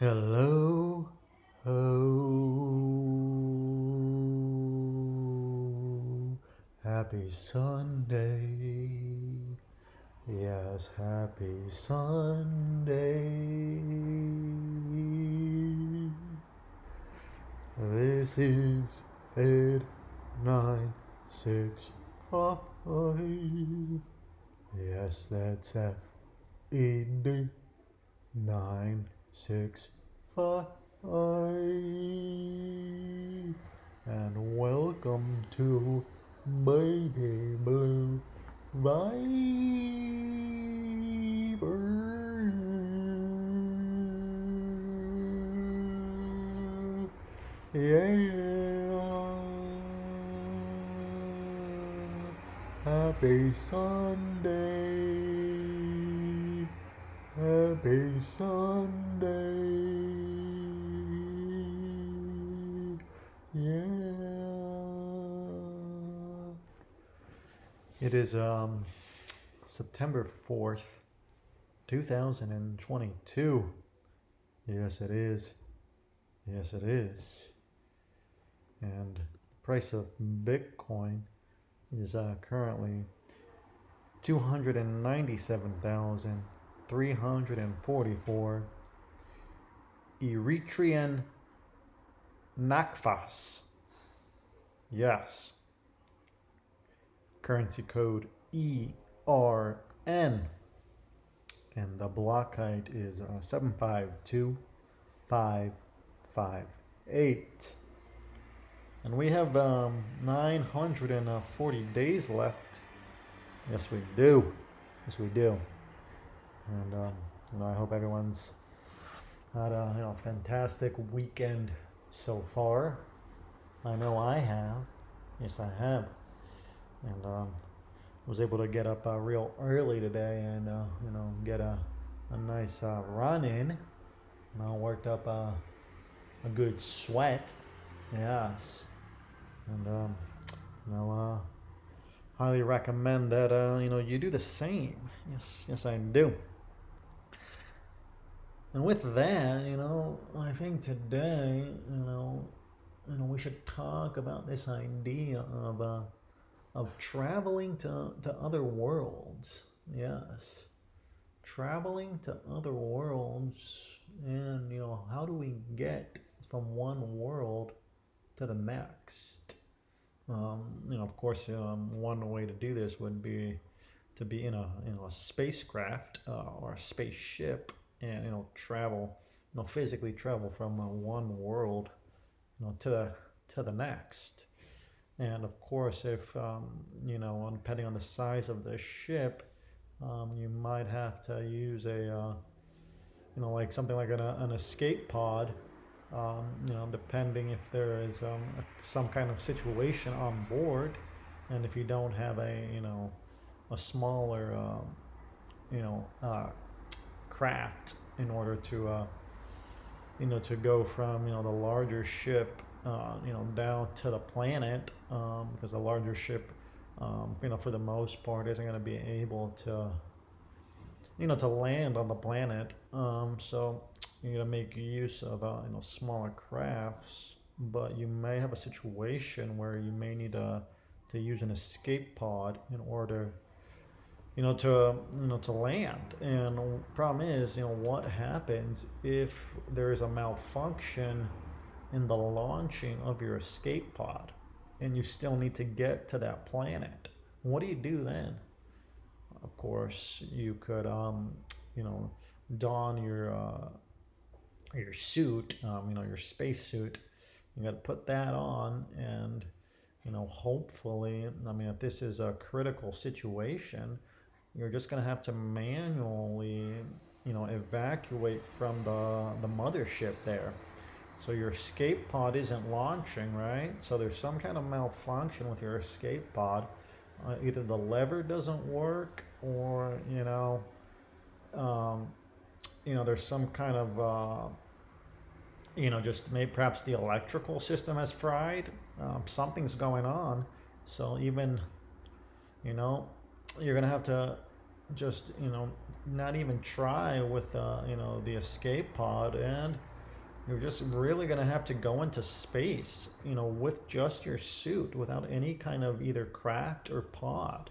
Hello, oh, happy Sunday. Yes, happy Sunday. This is eight, nine, six, five. Yes, that's six five. And welcome to Baby Blue Viber. Yeah. Happy Sunday. Happy Sunday. It is um September 4th, 2022. Yes, it is. Yes, it is. And the price of Bitcoin is uh, currently 297,344 Eritrean Nakfas. Yes. Currency code ERN. And the block height is uh, 752558. And we have um, 940 days left. Yes, we do. Yes, we do. And um, you know, I hope everyone's had a you know fantastic weekend so far. I know I have. Yes, I have. And um, was able to get up uh, real early today and uh, you know get a, a nice uh, run in. You know, worked up a, a good sweat. Yes. And um, you know, uh, highly recommend that uh, you know you do the same. Yes, yes, I do. And with that, you know, I think today, you know, you know, we should talk about this idea of uh, of traveling to to other worlds. Yes, traveling to other worlds, and you know, how do we get from one world to the next? Um, you know, of course, um, one way to do this would be to be in a you know a spacecraft uh, or a spaceship and you know travel, you know, physically travel from uh, one world, you know, to the to the next. And of course, if um, you know, depending on the size of the ship, um, you might have to use a uh, you know like something like an, an escape pod um, you know, depending if there is um, some kind of situation on board, and if you don't have a, you know, a smaller, um, you know, uh, craft in order to, uh, you know, to go from, you know, the larger ship, uh, you know, down to the planet, um, because the larger ship, um, you know, for the most part, isn't going to be able to, you know, to land on the planet. Um, so you're gonna make use of uh, you know smaller crafts, but you may have a situation where you may need to to use an escape pod in order you know to you know to land. And problem is you know what happens if there is a malfunction in the launching of your escape pod and you still need to get to that planet? What do you do then? Of course you could um you know don your uh, your suit, um, you know, your space suit. You got to put that on, and you know, hopefully, I mean, if this is a critical situation, you're just going to have to manually, you know, evacuate from the the mothership there. So your escape pod isn't launching, right? So there's some kind of malfunction with your escape pod. Uh, either the lever doesn't work, or you know, um, you know, there's some kind of, uh, you know, just maybe perhaps the electrical system has fried. Um, something's going on. So even, you know, you're gonna have to just, you know, not even try with, uh, you know, the escape pod, and you're just really going to have to go into space, you know, with just your suit without any kind of either craft or pod.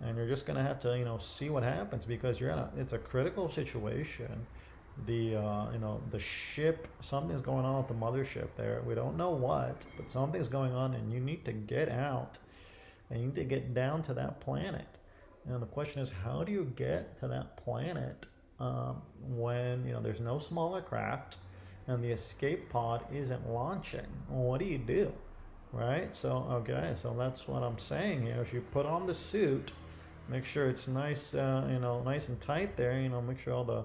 And you're just going to have to, you know, see what happens because you're in a, it's a critical situation. The, uh, you know, the ship, something's going on with the mothership there. We don't know what, but something's going on and you need to get out and you need to get down to that planet. And the question is, how do you get to that planet um, when, you know, there's no smaller craft? and the escape pod isn't launching. What do you do? Right? So, okay, so that's what I'm saying here. Is you put on the suit, make sure it's nice, uh, you know, nice and tight there, you know, make sure all the,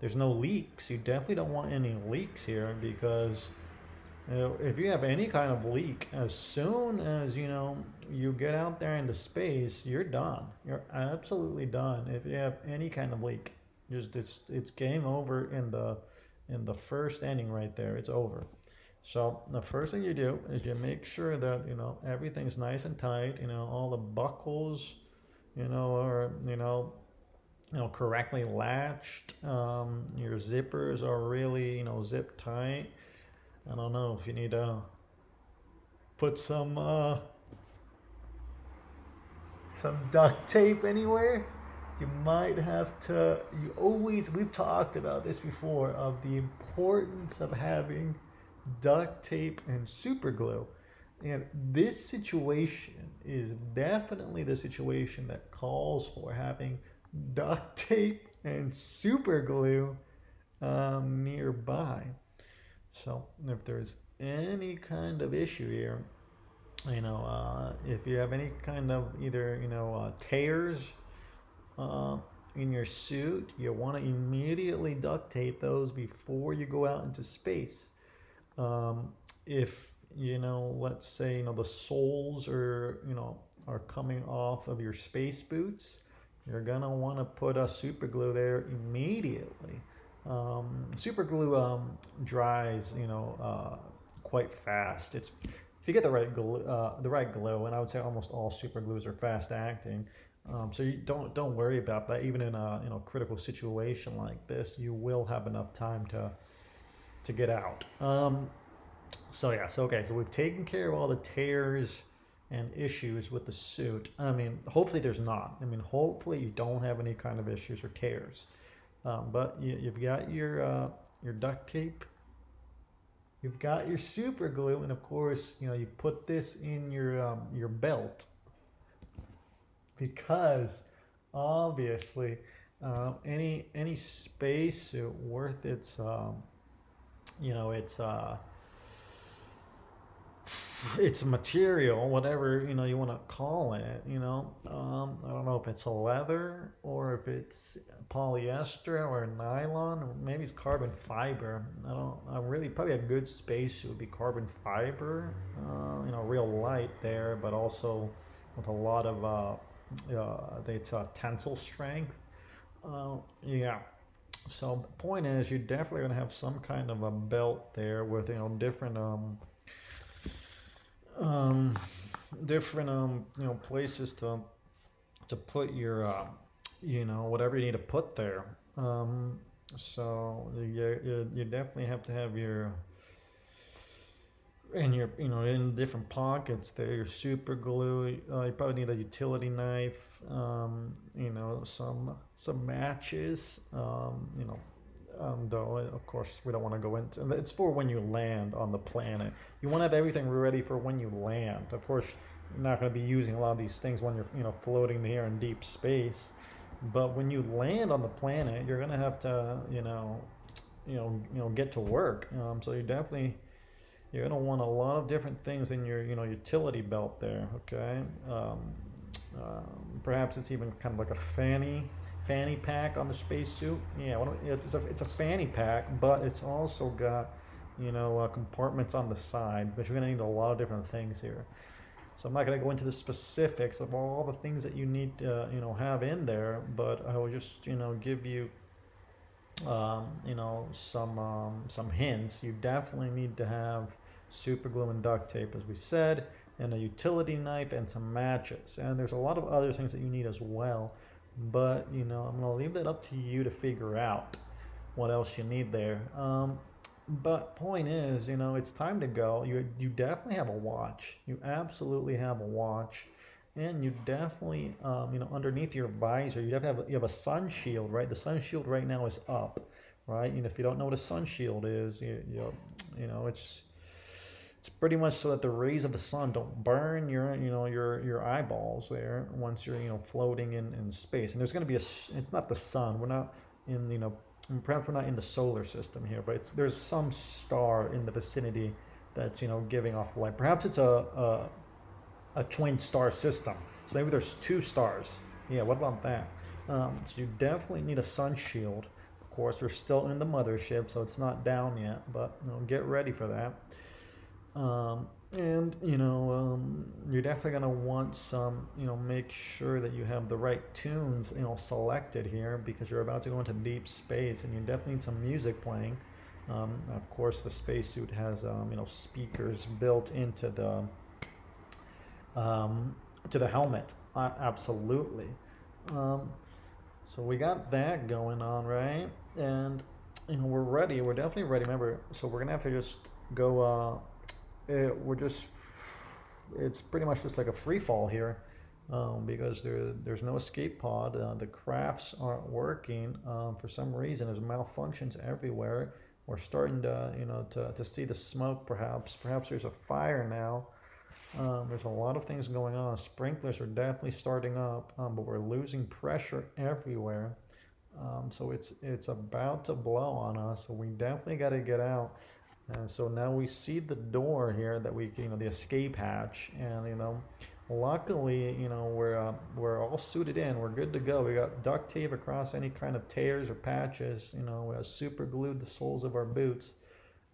there's no leaks. You definitely don't want any leaks here because if you have any kind of leak, as soon as, you know, you get out there into space, you're done. You're absolutely done. If you have any kind of leak, just it's, it's game over in the, in the first inning right there, it's over. So the first thing you do is you make sure that you know everything's nice and tight. You know all the buckles, you know, are you know, you know correctly latched. Um, your zippers are really you know zip tight. I don't know if you need to put some uh, some duct tape anywhere you might have to you always we've talked about this before of the importance of having duct tape and super glue. And this situation is definitely the situation that calls for having duct tape and super glue um, nearby so if there's any kind of issue here you know uh, if you have any kind of either you know uh, tears uh, in your suit, you want to immediately duct tape those before you go out into space. Um, if you know, let's say you know the soles are you know are coming off of your space boots, you're gonna want to put a super glue there immediately. Um, super glue um, dries, you know, uh, quite fast. It's if you get the right glue, uh, the right glue, and I would say almost all super glues are fast acting. Um, so you don't don't worry about that. Even in a you know critical situation like this, you will have enough time to to get out. Um, so yeah, so okay, so we've taken care of all the tears and issues with the suit. I mean, hopefully there's not. I mean, hopefully you don't have any kind of issues or tears. Um, but you, have got your uh, your duct tape. You've got your super glue, and of course, you know you put this in your um, your belt because obviously uh, any any spacesuit worth its um, you know its uh, its material, whatever you know you want to call it. You know, um, I don't know if it's leather or if it's polyester or nylon, maybe it's carbon fiber. I don't. I'm really probably a good spacesuit would be carbon fiber. Uh, you know, real light there, but also with a lot of uh, uh, it's a tensile strength. Uh, yeah. So point is, you're definitely gonna have some kind of a belt there with you know different um, um different um you know places to to put your uh, you know whatever you need to put there. Um, so you, you definitely have to have your and you're you know in different pockets there your super glue uh, you probably need a utility knife um, you know some some matches um, you know um, though of course we don't want to go into it's for when you land on the planet. You want to have everything ready for when you land. Of course you're not going to be using a lot of these things when you're you know floating here in deep space but when you land on the planet you're going to have to you know you know you know get to work. Um, so you definitely you're going to want a lot of different things in your you know utility belt there okay? Um, um, perhaps it's even kind of like a fanny fanny pack on the spacesuit yeah it's a, it's a fanny pack but it's also got you know uh, compartments on the side but you're going to need a lot of different things here so I'm not going to go into the specifics of all the things that you need to, you know, have in there, but I will just, you know, give you, um, you know, some um, some hints. You definitely need to have super glue and duct tape, as we said, and a utility knife and some matches. And there's a lot of other things that you need as well. But, you know, I'm to leave that up to you to figure out what else you need there. Um, but point is, you know, it's time to go. You you definitely have a watch. You absolutely have a watch, and you definitely, um, you know, underneath your visor, you have have you have a sun shield, right? The sun shield right now is up, right? And if you don't know what a sun shield is, you you, you know, it's it's pretty much so that the rays of the sun don't burn your you know your your eyeballs there once you're you know floating in in space. And there's going to be a it's not the sun. We're not in you know perhaps we're not in the solar system here, but it's there's some star in the vicinity that's you know giving off light. Perhaps it's a a, a twin star system. So maybe there's two stars. Yeah, what about that? Um, so you definitely need a sun shield. Of course, we're still in the mothership, so it's not down yet. But you know, get ready for that. Um, and you know um, you're definitely going to want some you know make sure that you have the right tunes you know selected here because you're about to go into deep space and you definitely need some music playing. Um, of course the spacesuit has um, you know speakers built into the um, to the helmet. Uh, absolutely. Um, so we got that going on right? And you know we're ready. We're definitely ready. Remember so we're gonna have to just go uh, it, we're just it's pretty much just like a free fall here um, because there there's no escape pod. Uh, the crafts aren't working um, for some reason. There's malfunctions everywhere. We're starting to you know to, to see the smoke. Perhaps perhaps there's a fire now. Um, there's a lot of things going on. Sprinklers are definitely starting up, um, but we're losing pressure everywhere. Um, so it's it's about to blow on us. So we definitely got to get out. And so now we see the door here that we, you know, the escape hatch, and you know, luckily, you know, we're uh, we're all suited in. We're good to go. We got duct tape across any kind of tears or patches. You know, we super glued the soles of our boots,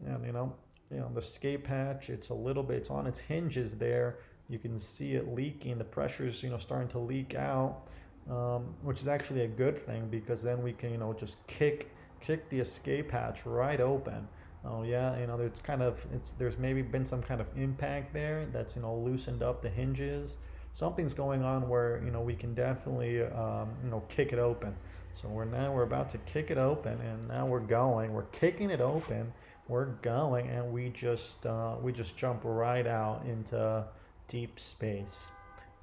and you know, you know, the escape hatch. It's a little bit. It's on its hinges there. You can see it leaking. The pressure's you know starting to leak out, um, which is actually a good thing because then we can you know just kick kick the escape hatch right open oh yeah you know there's kind of it's there's maybe been some kind of impact there that's you know loosened up the hinges. Something's going on where you know we can definitely um, you know kick it open. So we're now we're about to kick it open and now we're going we're kicking it open we're going and we just uh, we just jump right out into deep space.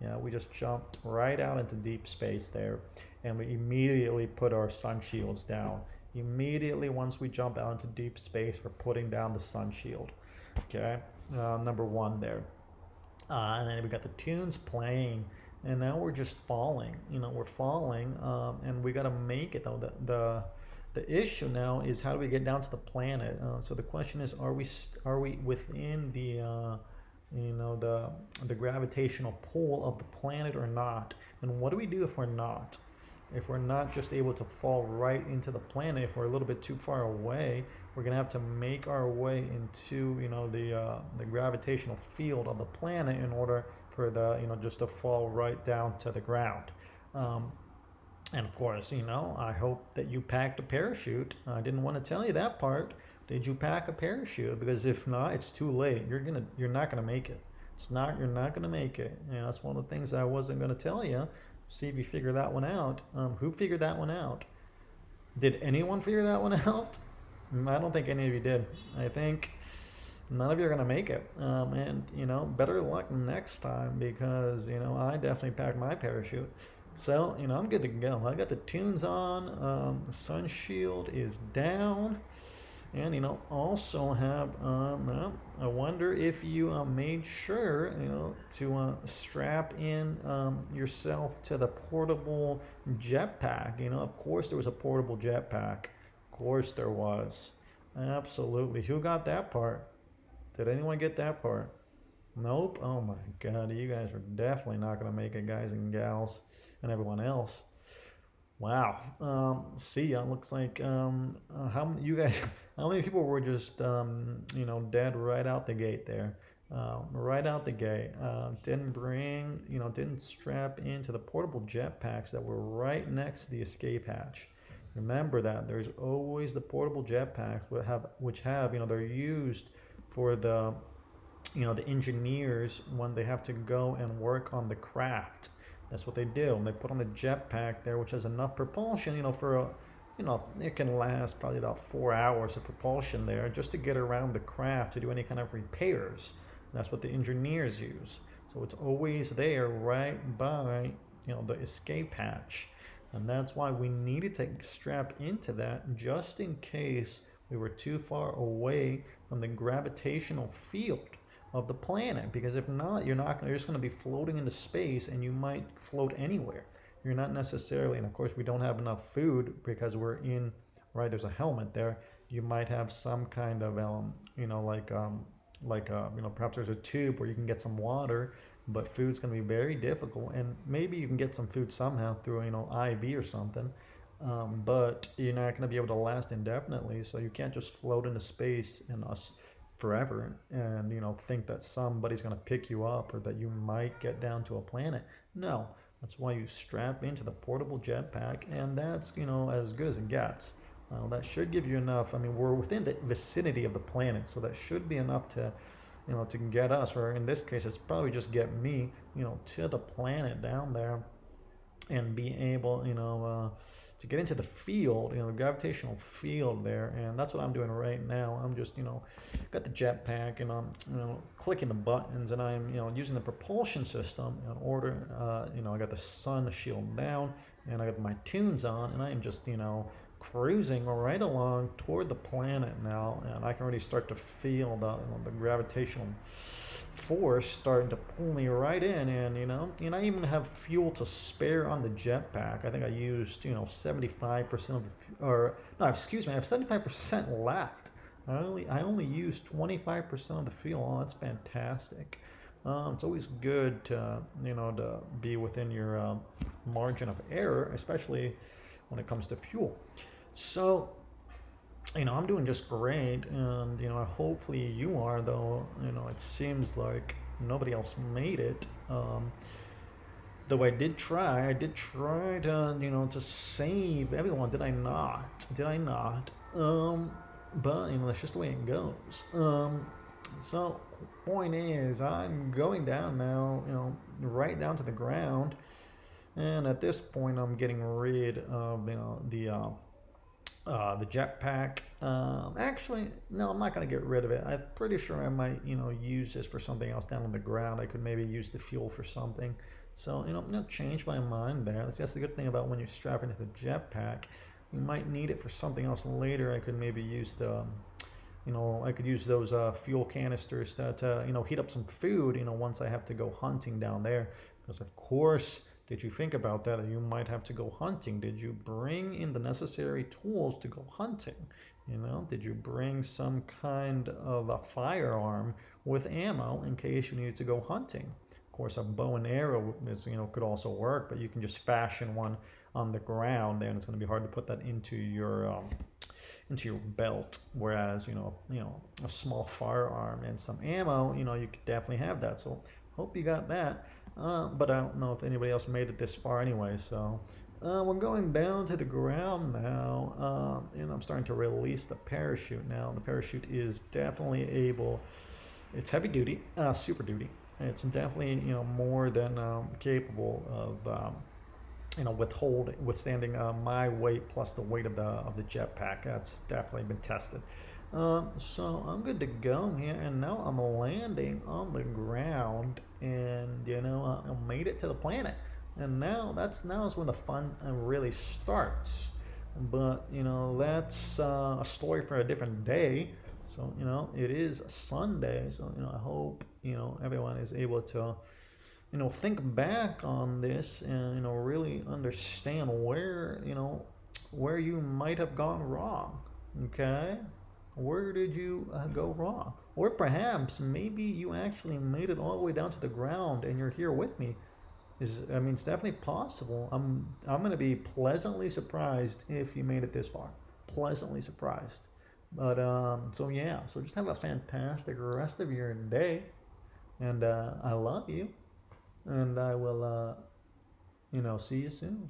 Yeah we just jumped right out into deep space there and we immediately put our sun shields down Immediately once we jump out into deep space, we're putting down the sun shield. Okay, uh, number one there. Uh, and then we got the tunes playing, and now we're just falling. You know, we're falling, um, and we got to make it though. The, the the issue now is how do we get down to the planet? Uh, so the question is, are we st- are we within the uh, you know the the gravitational pull of the planet or not? And what do we do if we're not? If we're not just able to fall right into the planet, if we're a little bit too far away, we're gonna have to make our way into you know the uh, the gravitational field of the planet in order for the you know just to fall right down to the ground. Um, and of course, you know, I hope that you packed a parachute. I didn't want to tell you that part. Did you pack a parachute? Because if not, it's too late. You're gonna you're not gonna make it. It's not you're not gonna make it. You know, that's one of the things I wasn't gonna tell you see if you figure that one out. Um, who figured that one out? Did anyone figure that one out? Mm, I don't think any of you did. I think none of you are going to make it. Um, and, you know, better luck next time because, you know, I definitely packed my parachute. So, you know, I'm good to go. I got the tunes on. Um, sun shield is down and you know also have um, uh, I wonder if you uh, made sure you know to uh, strap in um, yourself to the portable jetpack. You know of course there was a portable jetpack. Of course there was. Absolutely. Who got that part? Did anyone get that part? Nope. Oh my god you guys are definitely not to make it guys and gals and everyone else Wow. Um, see ya. Looks like um, uh, how many you guys? How many people were just um, you know dead right out the gate there? Um, right out the gate. Uh, didn't bring you know didn't strap into the portable jetpacks that were right next to the escape hatch. Remember that there's always the portable jetpacks which have which have you know they're used for the you know the engineers when they have to go and work on the craft that's what they do. And they put on the jetpack there, which has enough propulsion, you know, for a you know, it can last probably about four hours of propulsion there just to get around the craft to do any kind of repairs. That's what the engineers use. So it's always there right by, you know, the escape hatch. And that's why we needed to strap into that just in case we were too far away from the gravitational field of the planet. Because if not, you're not you're just going to be floating into space and you might float anywhere. You're not necessarily, and of course, we don't have enough food because we're in, right? There's a helmet there. You might have some kind of, um, you know, like, um, like, uh, you know, perhaps there's a tube where you can get some water, but food's going to be very difficult. And maybe you can get some food somehow through, you know, IV or something. Um, but you're not going to be able to last indefinitely. So you can't just float into space and us forever and you know think that somebody's going to pick you up or that you might get down to a planet no that's why you strap into the portable jetpack, and that's you know as good as it gets. Uh, that should give you enough. I mean, we're within the vicinity of the planet, so that should be enough to, you know, to get us, or in this case, it's probably just get me, you know, to the planet down there, and be able, you know, uh, to get into the field, you know, the gravitational field there, and that's what I'm doing right now. I'm just, you know, got the jetpack and I'm, you know, clicking the buttons, and I'm, you know, using the propulsion system in order, uh, you know, I got the sun shield down, and I got my tunes on, and I am just, you know, cruising right along toward the planet now, and I can already start to feel the, you know, the gravitational force starting to pull me right in and you know and i even have fuel to spare on the jetpack. I think i used you know 75% of the or no excuse me i have 75% left. I only i only used 25% of the fuel. Oh, that's fantastic. Um, it's always good to you know to be within your um, margin of error especially when it comes to fuel. So you know, I'm doing just great, and you know, hopefully you are. Though, you know, it seems like nobody else made it. Um, though I did try, I did try to, you know, to save everyone. Did I not? Did I not? Um, but you know, that's just the way it goes. Um, so point is, I'm going down now. You know, right down to the ground, and at this point, I'm getting rid of you know the. Uh, uh, the jetpack. Um, actually, no, I'm not going to get rid of it. I'm pretty sure I might, you know, use this for something else down on the ground. I could maybe use the fuel for something. So, you know, I'm going to change my mind there. That's, that's the good thing about when you strap into the jetpack. You might need it for something else later. I could maybe use the, you know, I could use those uh, fuel canisters to, to, you know, heat up some food, you know, once I have to go hunting down there. Because, of course, did you think about that? You might have to go hunting. Did you bring in the necessary tools to go hunting? You know, did you bring some kind of a firearm with ammo in case you needed to go hunting? Of course, a bow and arrow is, you know, could also work, but you can just fashion one on the ground, and it's going to be hard to put that into your um, into your belt. Whereas, you know, you know, a small firearm and some ammo, you know, you could definitely have that. So, hope you got that. Uh, but I don't know if anybody else made it this far anyway. So uh, we're going down to the ground now, uh, and I'm starting to release the parachute now. The parachute is definitely able. It's heavy duty, uh, super duty. It's definitely you know more than um, capable of um, you know withhold withstanding uh, my weight plus the weight of the of the jetpack. That's definitely been tested. Um, so I'm good to go here, and now I'm landing on the ground, and you know I made it to the planet, and now that's now is when the fun uh, really starts. But you know that's uh, a story for a different day. So you know it is Sunday, so you know I hope you know everyone is able to you know think back on this and you know really understand where you know where you might have gone wrong. Okay. Where did you uh, go wrong? Or perhaps maybe you actually made it all the way down to the ground and you're here with me. Is I mean, it's definitely possible. I'm I'm gonna be pleasantly surprised if you made it this far. Pleasantly surprised. But um, so yeah, so just have a fantastic rest of your day, and uh, I love you, and I will, uh, you know, see you soon.